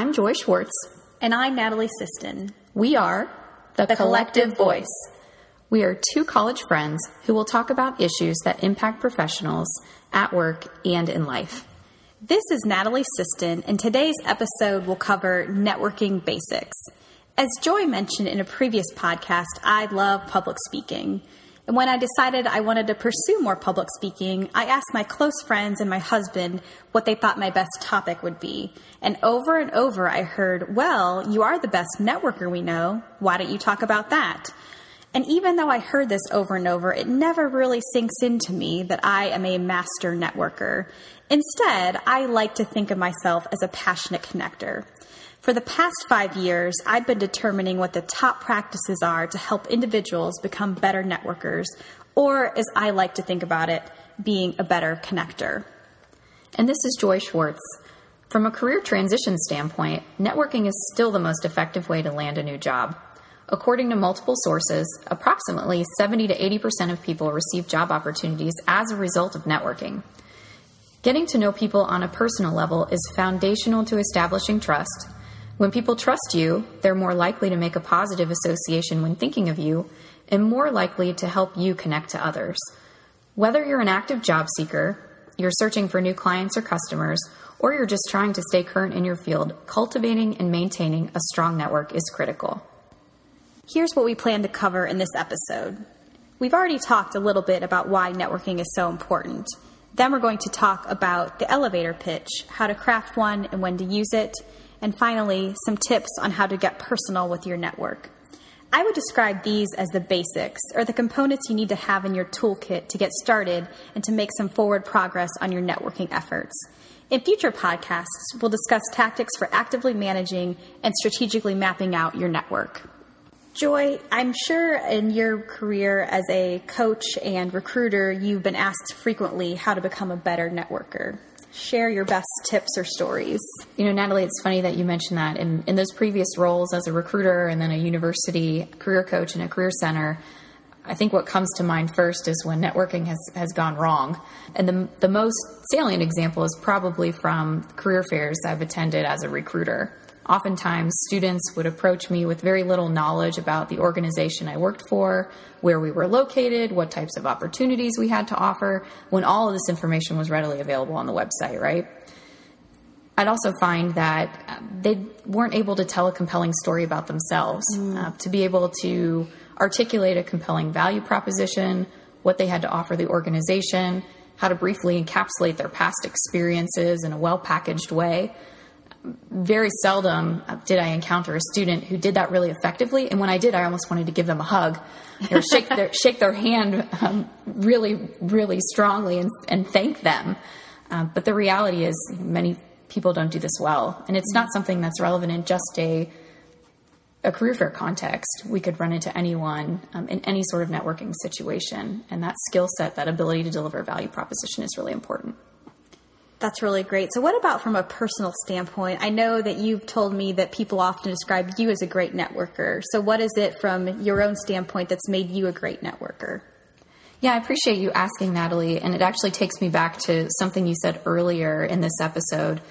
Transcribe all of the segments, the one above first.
I'm Joy Schwartz. And I'm Natalie Siston. We are the, the Collective, Collective Voice. We are two college friends who will talk about issues that impact professionals at work and in life. This is Natalie Siston, and today's episode will cover networking basics. As Joy mentioned in a previous podcast, I love public speaking. And when I decided I wanted to pursue more public speaking, I asked my close friends and my husband what they thought my best topic would be. And over and over I heard, Well, you are the best networker we know. Why don't you talk about that? And even though I heard this over and over, it never really sinks into me that I am a master networker. Instead, I like to think of myself as a passionate connector. For the past five years, I've been determining what the top practices are to help individuals become better networkers, or as I like to think about it, being a better connector. And this is Joy Schwartz. From a career transition standpoint, networking is still the most effective way to land a new job. According to multiple sources, approximately 70 to 80% of people receive job opportunities as a result of networking. Getting to know people on a personal level is foundational to establishing trust when people trust you, they're more likely to make a positive association when thinking of you and more likely to help you connect to others. Whether you're an active job seeker, you're searching for new clients or customers, or you're just trying to stay current in your field, cultivating and maintaining a strong network is critical. Here's what we plan to cover in this episode. We've already talked a little bit about why networking is so important. Then we're going to talk about the elevator pitch, how to craft one and when to use it, and finally, some tips on how to get personal with your network. I would describe these as the basics, or the components you need to have in your toolkit to get started and to make some forward progress on your networking efforts. In future podcasts, we'll discuss tactics for actively managing and strategically mapping out your network. Joy, I'm sure in your career as a coach and recruiter, you've been asked frequently how to become a better networker share your best tips or stories. You know, Natalie, it's funny that you mentioned that. In, in those previous roles as a recruiter and then a university career coach and a career center, I think what comes to mind first is when networking has, has gone wrong. And the, the most salient example is probably from career fairs I've attended as a recruiter. Oftentimes, students would approach me with very little knowledge about the organization I worked for, where we were located, what types of opportunities we had to offer, when all of this information was readily available on the website, right? I'd also find that uh, they weren't able to tell a compelling story about themselves, mm. uh, to be able to articulate a compelling value proposition, what they had to offer the organization, how to briefly encapsulate their past experiences in a well packaged way very seldom did I encounter a student who did that really effectively. And when I did, I almost wanted to give them a hug or shake their, shake their hand um, really, really strongly and, and thank them. Um, but the reality is, many people don't do this well. And it's not something that's relevant in just a, a career fair context. We could run into anyone um, in any sort of networking situation. And that skill set, that ability to deliver a value proposition is really important. That's really great. So, what about from a personal standpoint? I know that you've told me that people often describe you as a great networker. So, what is it from your own standpoint that's made you a great networker? Yeah, I appreciate you asking, Natalie. And it actually takes me back to something you said earlier in this episode,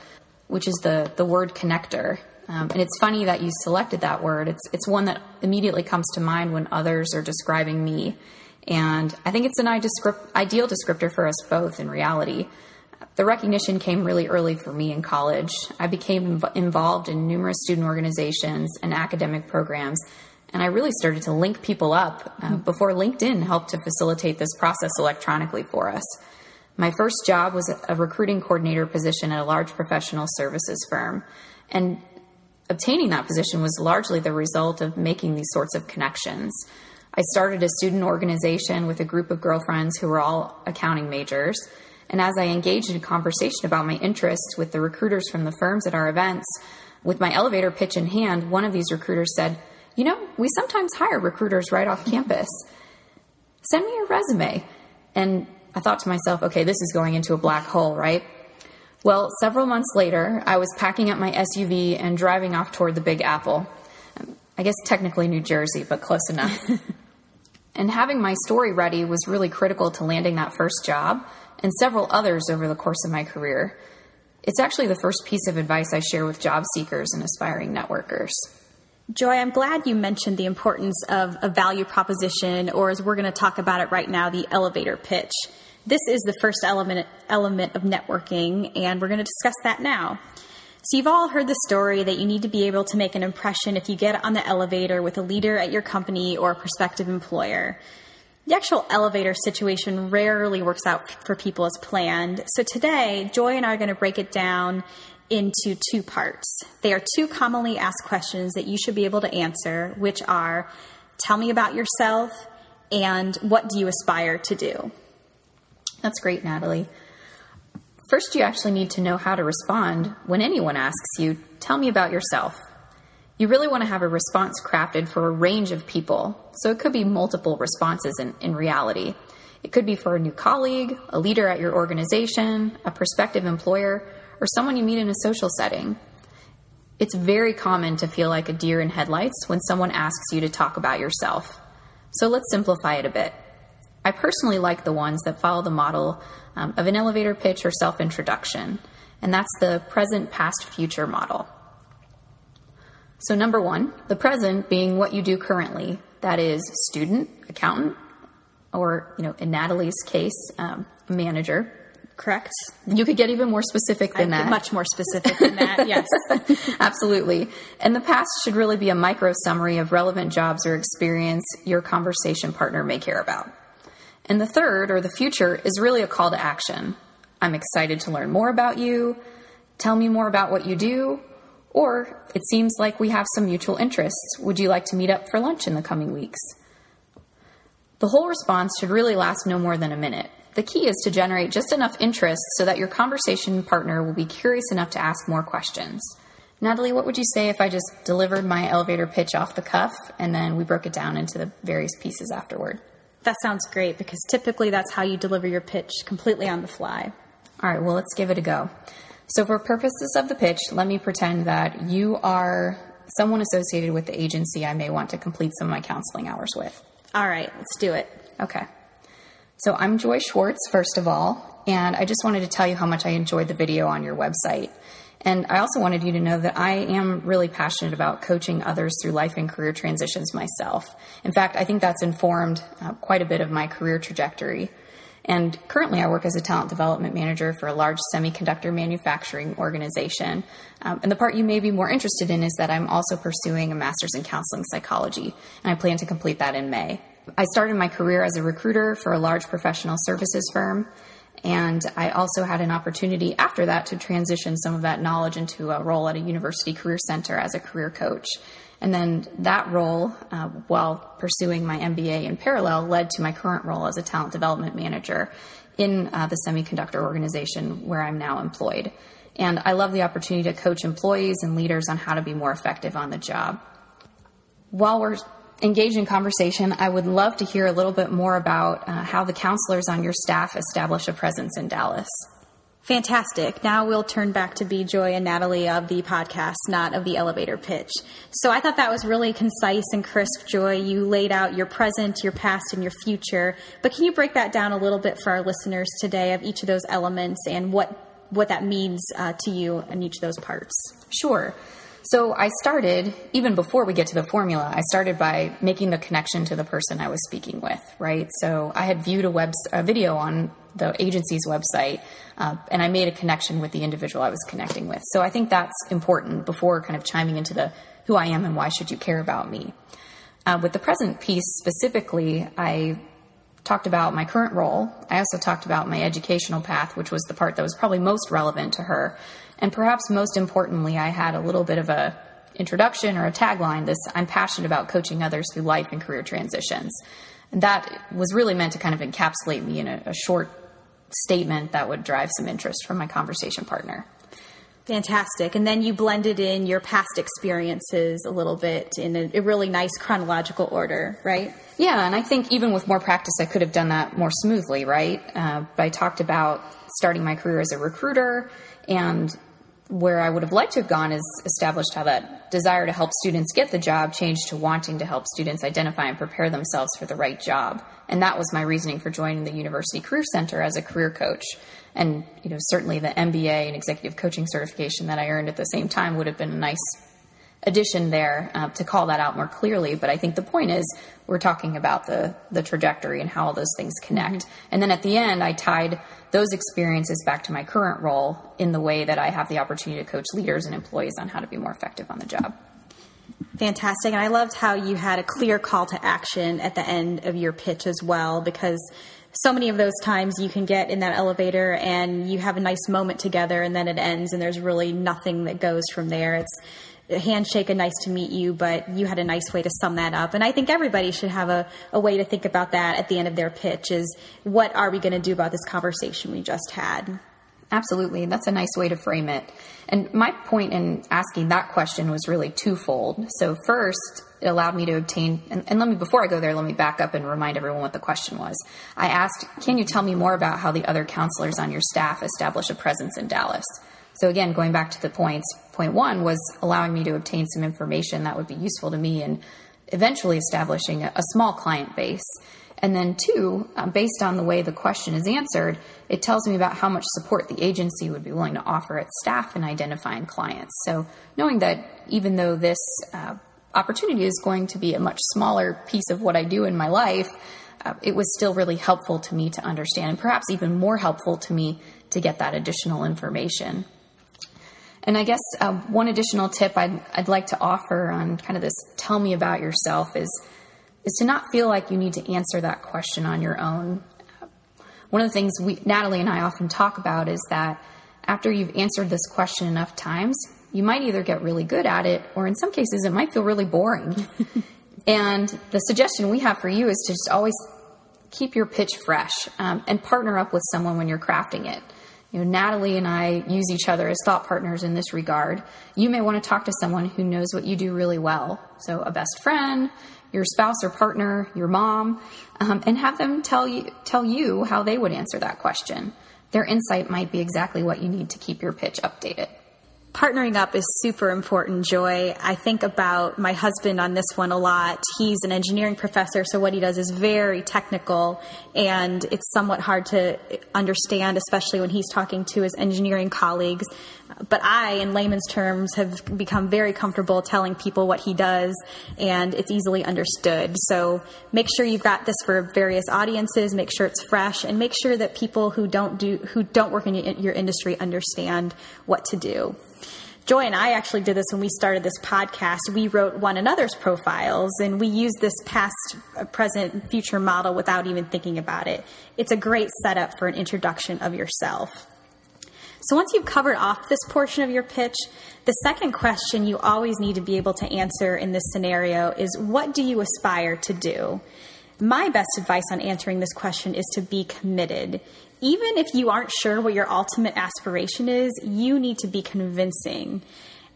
which is the, the word connector. Um, and it's funny that you selected that word. It's, it's one that immediately comes to mind when others are describing me. And I think it's an ideal descriptor for us both in reality. The recognition came really early for me in college. I became involved in numerous student organizations and academic programs, and I really started to link people up uh, before LinkedIn helped to facilitate this process electronically for us. My first job was a recruiting coordinator position at a large professional services firm, and obtaining that position was largely the result of making these sorts of connections. I started a student organization with a group of girlfriends who were all accounting majors. And as I engaged in conversation about my interests with the recruiters from the firms at our events, with my elevator pitch in hand, one of these recruiters said, You know, we sometimes hire recruiters right off campus. Send me your resume. And I thought to myself, okay, this is going into a black hole, right? Well, several months later, I was packing up my SUV and driving off toward the Big Apple. I guess technically New Jersey, but close enough. and having my story ready was really critical to landing that first job and several others over the course of my career. It's actually the first piece of advice I share with job seekers and aspiring networkers. Joy, I'm glad you mentioned the importance of a value proposition, or as we're going to talk about it right now, the elevator pitch. This is the first element, element of networking, and we're going to discuss that now. So, you've all heard the story that you need to be able to make an impression if you get on the elevator with a leader at your company or a prospective employer. The actual elevator situation rarely works out for people as planned. So, today, Joy and I are going to break it down into two parts. They are two commonly asked questions that you should be able to answer, which are tell me about yourself and what do you aspire to do? That's great, Natalie. First, you actually need to know how to respond when anyone asks you, tell me about yourself. You really want to have a response crafted for a range of people, so it could be multiple responses in, in reality. It could be for a new colleague, a leader at your organization, a prospective employer, or someone you meet in a social setting. It's very common to feel like a deer in headlights when someone asks you to talk about yourself. So let's simplify it a bit. I personally like the ones that follow the model um, of an elevator pitch or self introduction, and that's the present, past, future model. So, number one, the present being what you do currently that is, student, accountant, or, you know, in Natalie's case, um, manager. Correct. You could get even more specific than I, that. Much more specific than that, yes. Absolutely. And the past should really be a micro summary of relevant jobs or experience your conversation partner may care about. And the third, or the future, is really a call to action. I'm excited to learn more about you. Tell me more about what you do. Or it seems like we have some mutual interests. Would you like to meet up for lunch in the coming weeks? The whole response should really last no more than a minute. The key is to generate just enough interest so that your conversation partner will be curious enough to ask more questions. Natalie, what would you say if I just delivered my elevator pitch off the cuff and then we broke it down into the various pieces afterward? That sounds great because typically that's how you deliver your pitch completely on the fly. All right, well, let's give it a go. So, for purposes of the pitch, let me pretend that you are someone associated with the agency I may want to complete some of my counseling hours with. All right, let's do it. Okay. So I'm Joy Schwartz, first of all, and I just wanted to tell you how much I enjoyed the video on your website. And I also wanted you to know that I am really passionate about coaching others through life and career transitions myself. In fact, I think that's informed uh, quite a bit of my career trajectory. And currently, I work as a talent development manager for a large semiconductor manufacturing organization. Um, and the part you may be more interested in is that I'm also pursuing a master's in counseling psychology, and I plan to complete that in May. I started my career as a recruiter for a large professional services firm. And I also had an opportunity after that to transition some of that knowledge into a role at a university career center as a career coach. And then that role, uh, while pursuing my MBA in parallel, led to my current role as a talent development manager in uh, the semiconductor organization where I'm now employed. And I love the opportunity to coach employees and leaders on how to be more effective on the job. While we're engage in conversation, I would love to hear a little bit more about uh, how the counselors on your staff establish a presence in Dallas. Fantastic. Now we'll turn back to be Joy and Natalie of the podcast, not of the elevator pitch. So I thought that was really concise and crisp, Joy. You laid out your present, your past, and your future. But can you break that down a little bit for our listeners today of each of those elements and what what that means uh, to you in each of those parts? Sure. So I started, even before we get to the formula, I started by making the connection to the person I was speaking with, right? So I had viewed a, web, a video on the agency's website, uh, and I made a connection with the individual I was connecting with. So I think that's important before kind of chiming into the who I am and why should you care about me. Uh, with the present piece specifically, I talked about my current role. I also talked about my educational path, which was the part that was probably most relevant to her. And perhaps most importantly, I had a little bit of a introduction or a tagline this I'm passionate about coaching others through life and career transitions. And that was really meant to kind of encapsulate me in a, a short statement that would drive some interest from my conversation partner. Fantastic. And then you blended in your past experiences a little bit in a, a, really nice chronological order, right? Yeah, and I think even with more practice, I could have done that more smoothly, right? Uh, but I talked about starting my career as a recruiter and where I would have liked to have gone is established how that desire to help students get the job changed to wanting to help students identify and prepare themselves for the right job. And that was my reasoning for joining the University Career Center as a career coach. And, you know, certainly the MBA and executive coaching certification that I earned at the same time would have been a nice addition there uh, to call that out more clearly. But I think the point is we're talking about the the trajectory and how all those things connect. Mm-hmm. And then at the end, I tied those experiences back to my current role in the way that I have the opportunity to coach leaders and employees on how to be more effective on the job. Fantastic. And I loved how you had a clear call to action at the end of your pitch as well, because so many of those times you can get in that elevator and you have a nice moment together and then it ends and there's really nothing that goes from there. It's handshake, a nice to meet you, but you had a nice way to sum that up. And I think everybody should have a, a way to think about that at the end of their pitch is what are we going to do about this conversation we just had? Absolutely. That's a nice way to frame it. And my point in asking that question was really twofold. So, first, it allowed me to obtain, and, and, let me, before I go there, let me back up and remind everyone what the question was. I asked, Can you tell me more about how the other counselors on your staff establish a presence in Dallas? So, again, going back to the points, point one was allowing me to obtain some information that would be useful to me and eventually establishing a, a small client base. And then, two, uh, based on the way the question is answered, it tells me about how much support the agency would be willing to offer its staff in identifying clients. So, knowing that even though this uh, opportunity is going to be a much smaller piece of what I do in my life, uh, it was still really helpful to me to understand, and perhaps even more helpful to me to get that additional information. And I guess uh, one additional tip I'd, I'd like to offer on kind of this tell me about yourself is is to not feel like you need to answer that question on your own. One of the things we, Natalie and I often talk about is that after you've answered this question enough times, you might either get really good at it, or in some cases, it might feel really boring. and the suggestion we have for you is to just always keep your pitch fresh um, and partner up with someone when you're crafting it. You know, Natalie and I use each other as thought partners in this regard. You may want to talk to someone who knows what you do really well. So, a best friend, your spouse or partner, your mom, um, and have them tell you tell you how they would answer that question. Their insight might be exactly what you need to keep your pitch updated partnering up is super important, Joy. I think about my husband on this one a lot. He's an engineering professor, so what he does is very technical, and it's somewhat hard to understand, especially when he's talking to his engineering colleagues. But I, in layman's terms, have become very comfortable telling people what he does, and it's easily understood. So make sure you've got this for various audiences. Make sure it's fresh, and make sure that people who don't do who don't work in your industry understand what to do. Joy and I actually did this when we started this podcast. We wrote one another's profiles and we used this past, uh, present, future model without even thinking about it. It's a great setup for an introduction of yourself. So once you've covered off this portion of your pitch, the second question you always need to be able to answer in this scenario is what do you aspire to do? My best advice on answering this question is to be committed even if you aren't sure what your ultimate aspiration is, you need to be convincing.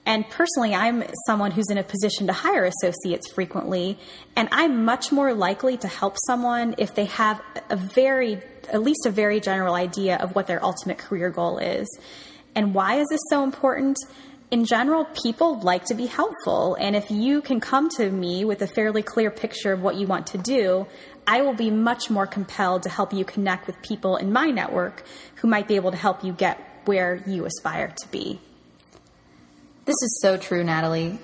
And personally, I'm someone who's in a position to hire associates frequently, and I'm much more likely to help someone if they have a very, at least a very general idea of what their ultimate career goal is. And why is this so important? in general, people like to be helpful. And if you can come to me with a fairly clear picture of what you want to do, I will be much more compelled to help you connect with people in my network who might be able to help you get where you aspire to be. This is so true, Natalie.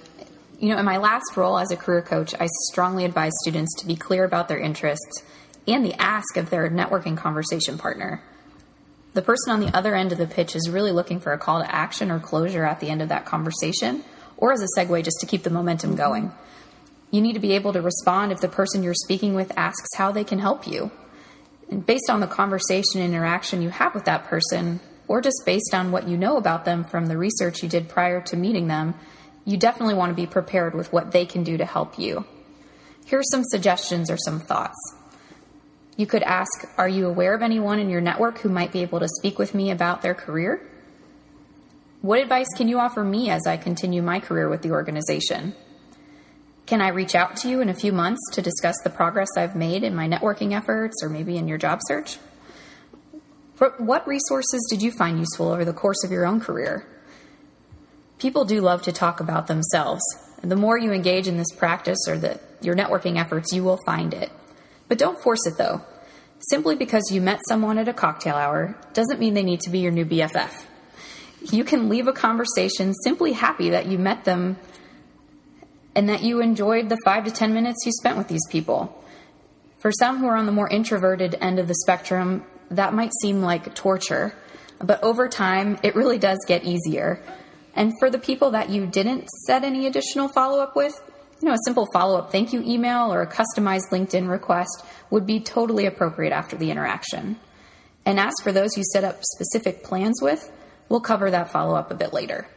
You know, in my last role as a career coach, I strongly advise students to be clear about their interests and the ask of their networking conversation partner. The person on the other end of the pitch is really looking for a call to action or closure at the end of that conversation, or as a segue just to keep the momentum going. You need to be able to respond if the person you're speaking with asks how they can help you. And based on the conversation and interaction you have with that person, or just based on what you know about them from the research you did prior to meeting them, you definitely want to be prepared with what they can do to help you. Here are some suggestions or some thoughts. You could ask Are you aware of anyone in your network who might be able to speak with me about their career? What advice can you offer me as I continue my career with the organization? Can I reach out to you in a few months to discuss the progress I've made in my networking efforts or maybe in your job search? What resources did you find useful over the course of your own career? People do love to talk about themselves. And the more you engage in this practice or the, your networking efforts, you will find it. But don't force it though. Simply because you met someone at a cocktail hour doesn't mean they need to be your new BFF. You can leave a conversation simply happy that you met them and that you enjoyed the five to ten minutes you spent with these people. For some who are on the more introverted end of the spectrum, that might seem like torture, but over time, it really does get easier. And for the people that you didn't set any additional follow up with, you know, a simple follow up thank you email or a customized LinkedIn request would be totally appropriate after the interaction. And as for those you set up specific plans with, we'll cover that follow up a bit later.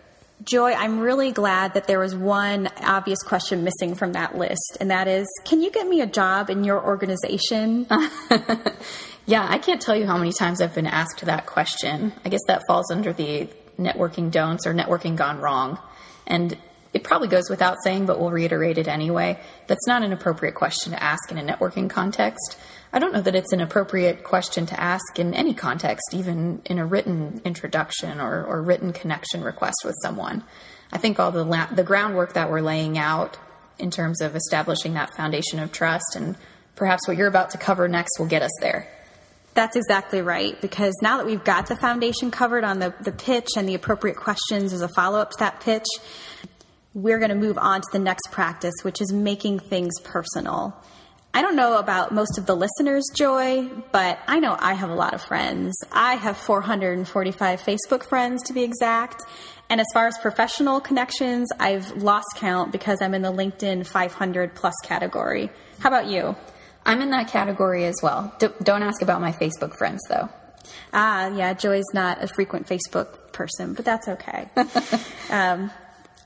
Joy, I'm really glad that there was one obvious question missing from that list, and that is can you get me a job in your organization? yeah, I can't tell you how many times I've been asked that question. I guess that falls under the networking don'ts or networking gone wrong. And it probably goes without saying, but we'll reiterate it anyway. That's not an appropriate question to ask in a networking context. I don't know that it's an appropriate question to ask in any context, even in a written introduction or, or written connection request with someone. I think all the, la- the groundwork that we're laying out in terms of establishing that foundation of trust and perhaps what you're about to cover next will get us there. That's exactly right. Because now that we've got the foundation covered on the, the pitch and the appropriate questions as a follow up to that pitch, we're going to move on to the next practice, which is making things personal. I don't know about most of the listeners, Joy, but I know I have a lot of friends. I have 445 Facebook friends to be exact. And as far as professional connections, I've lost count because I'm in the LinkedIn 500 plus category. How about you? I'm in that category as well. D- don't ask about my Facebook friends, though. Ah, yeah, Joy's not a frequent Facebook person, but that's okay. um,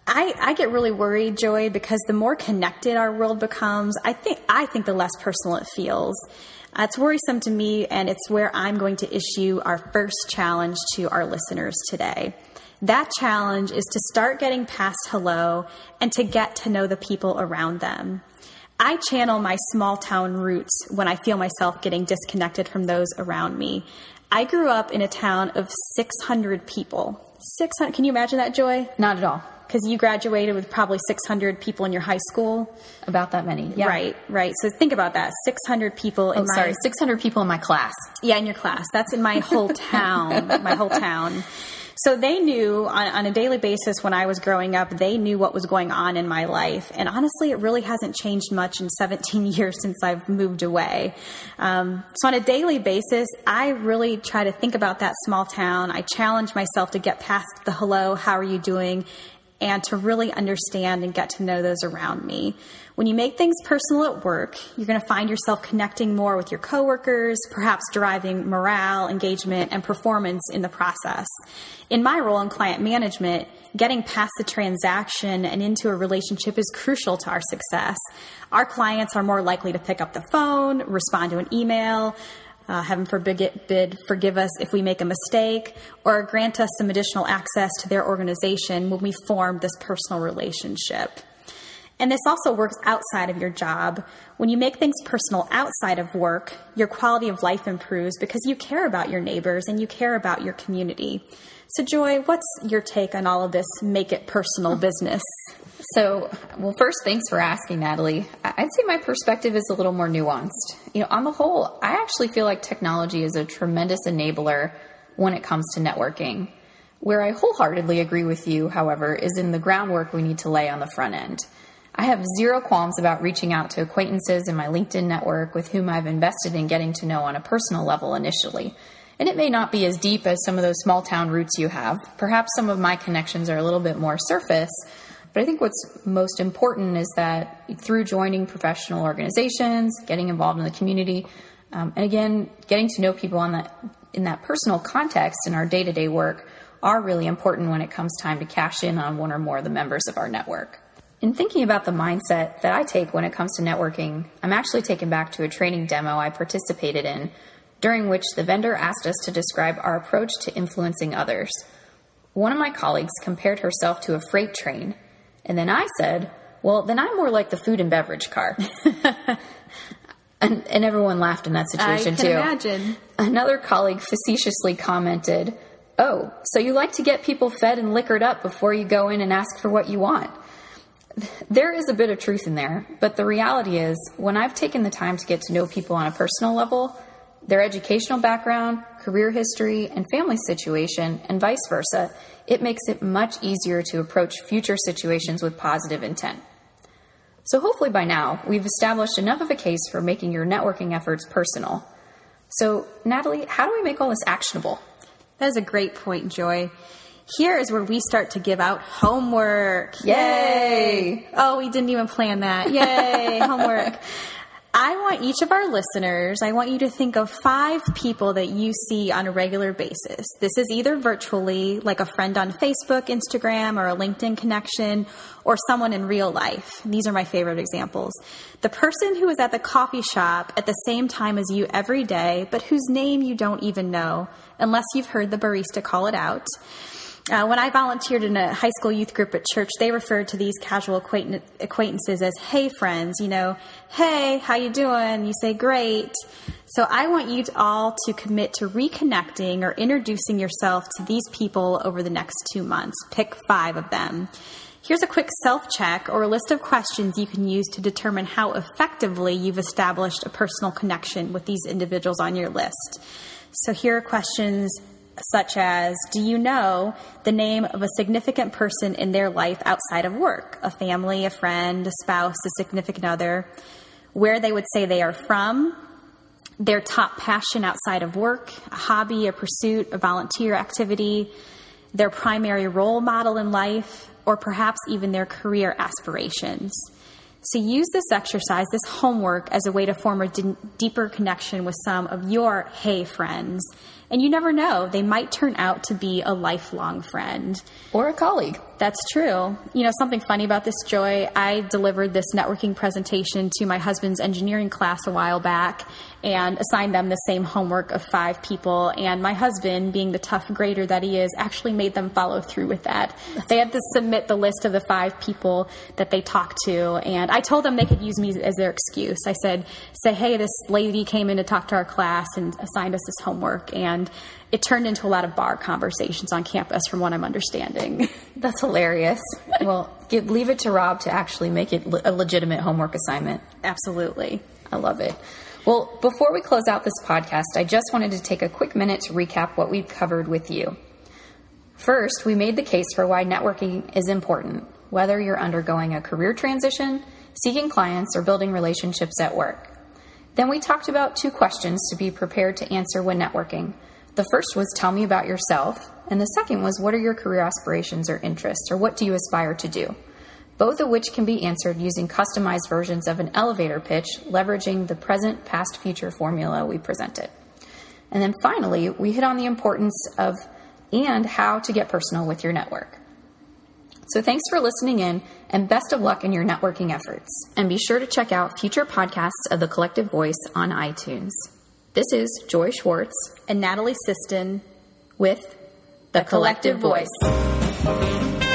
I, I get really worried, Joy, because the more connected our world becomes, I think I think the less personal it feels. Uh, it's worrisome to me, and it's where I'm going to issue our first challenge to our listeners today. That challenge is to start getting past hello and to get to know the people around them. I channel my small town roots when I feel myself getting disconnected from those around me. I grew up in a town of 600 people. 600, can you imagine that, Joy? Not at all because you graduated with probably 600 people in your high school. About that many, yeah. Right, right. So think about that 600 people in oh, my. Sorry, 600 people in my class. Yeah, in your class. That's in my whole town. my whole town. So they knew on, on, a daily basis when I was growing up, they knew what was going on in my life. And honestly, it really hasn't changed much in 17 years since I've moved away. Um, so on a daily basis, I really try to think about that small town. I challenge myself to get past the hello, how are you doing? And to really understand and get to know those around me. When you make things personal at work, you're going to find yourself connecting more with your coworkers, perhaps driving morale, engagement, and performance in the process. In my role in client management, getting past the transaction and into a relationship is crucial to our success. Our clients are more likely to pick up the phone, respond to an email, uh, heaven forbid, forgive us if we make a mistake, or grant us some additional access to their organization when we form this personal relationship. And this also works outside of your job. When you make things personal outside of work, your quality of life improves because you care about your neighbors and you care about your community. So, Joy, what's your take on all of this make it personal mm-hmm. business? So, well, first, thanks for asking, Natalie. I'd say my perspective is a little more nuanced. You know, on the whole, I actually feel like technology is a tremendous enabler when it comes to networking. Where I wholeheartedly agree with you, however, is in the groundwork we need to lay on the front end. I have zero qualms about reaching out to acquaintances in my LinkedIn network with whom I've invested in getting to know on a personal level initially. And it may not be as deep as some of those small town roots you have. Perhaps some of my connections are a little bit more surface, but I think what's most important is that through joining professional organizations, getting involved in the community, um, and again, getting to know people on that in that personal context in our day to day work are really important when it comes time to cash in on one or more of the members of our network. In thinking about the mindset that I take when it comes to networking, I'm actually taken back to a training demo I participated in, during which the vendor asked us to describe our approach to influencing others. One of my colleagues compared herself to a freight train and then I said, well, then I'm more like the food and beverage car. and, and, everyone laughed in that situation I too. Imagine. Another colleague facetiously commented, Oh, so you like to get people fed and liquored up before you go in and ask for what you want. There is a bit of truth in there, but the reality is, when I've taken the time to get to know people on a personal level, their educational background, career history, and family situation, and vice versa, it makes it much easier to approach future situations with positive intent. So, hopefully, by now, we've established enough of a case for making your networking efforts personal. So, Natalie, how do we make all this actionable? That is a great point, Joy. Here is where we start to give out homework. Yay! Oh, we didn't even plan that. Yay, homework. I want each of our listeners, I want you to think of five people that you see on a regular basis. This is either virtually, like a friend on Facebook, Instagram, or a LinkedIn connection, or someone in real life. These are my favorite examples. The person who is at the coffee shop at the same time as you every day, but whose name you don't even know, unless you've heard the barista call it out. Uh, when I volunteered in a high school youth group at church, they referred to these casual acquaintances as "Hey friends." You know, "Hey, how you doing?" You say, "Great." So I want you to all to commit to reconnecting or introducing yourself to these people over the next two months. Pick five of them. Here's a quick self check or a list of questions you can use to determine how effectively you've established a personal connection with these individuals on your list. So here are questions such as Do you know the name of a significant person in their life outside of work? A family, a friend, a spouse, a significant other, where they would say they are from, their top passion outside of work, a hobby, a pursuit, a volunteer activity, their primary role model in life, or perhaps even their career aspirations. So use this exercise, this homework, as a way to form a d- deeper connection with some of your hey friends and you never know, they might turn out to be a lifelong friend. Or a colleague. That's true. You know, something funny about this, Joy, I delivered this networking presentation to my husband's engineering class a while back and assigned them the same homework of five people. And my husband, being the tough grader that he is, actually made them follow through with that. They had to submit the list of the five people that they talked to. And I told them they could use me as their excuse. I said, say, hey, this lady came in to talk to our class and assigned us this homework. And it turned into a lot of bar conversations on campus, from what I'm understanding. That's hilarious. well, give, leave it to Rob to actually make it a legitimate homework assignment. Absolutely. I love it. Well, before we close out this podcast, I just wanted to take a quick minute to recap what we've covered with you. First, we made the case for why networking is important, whether you're undergoing a career transition, seeking clients, or building relationships at work. Then we talked about two questions to be prepared to answer when networking the first was tell me about yourself, and the second was what are your career aspirations or interests, or what do you aspire to do? Both of which can be answered using customized versions of an elevator pitch, leveraging the present, past, future formula we presented. And then finally, we hit on the importance of and how to get personal with your network. So thanks for listening in and best of luck in your networking efforts. And be sure to check out future podcasts of The Collective Voice on iTunes. This is Joy Schwartz and Natalie Siston with The, the Collective, Collective Voice. Voice.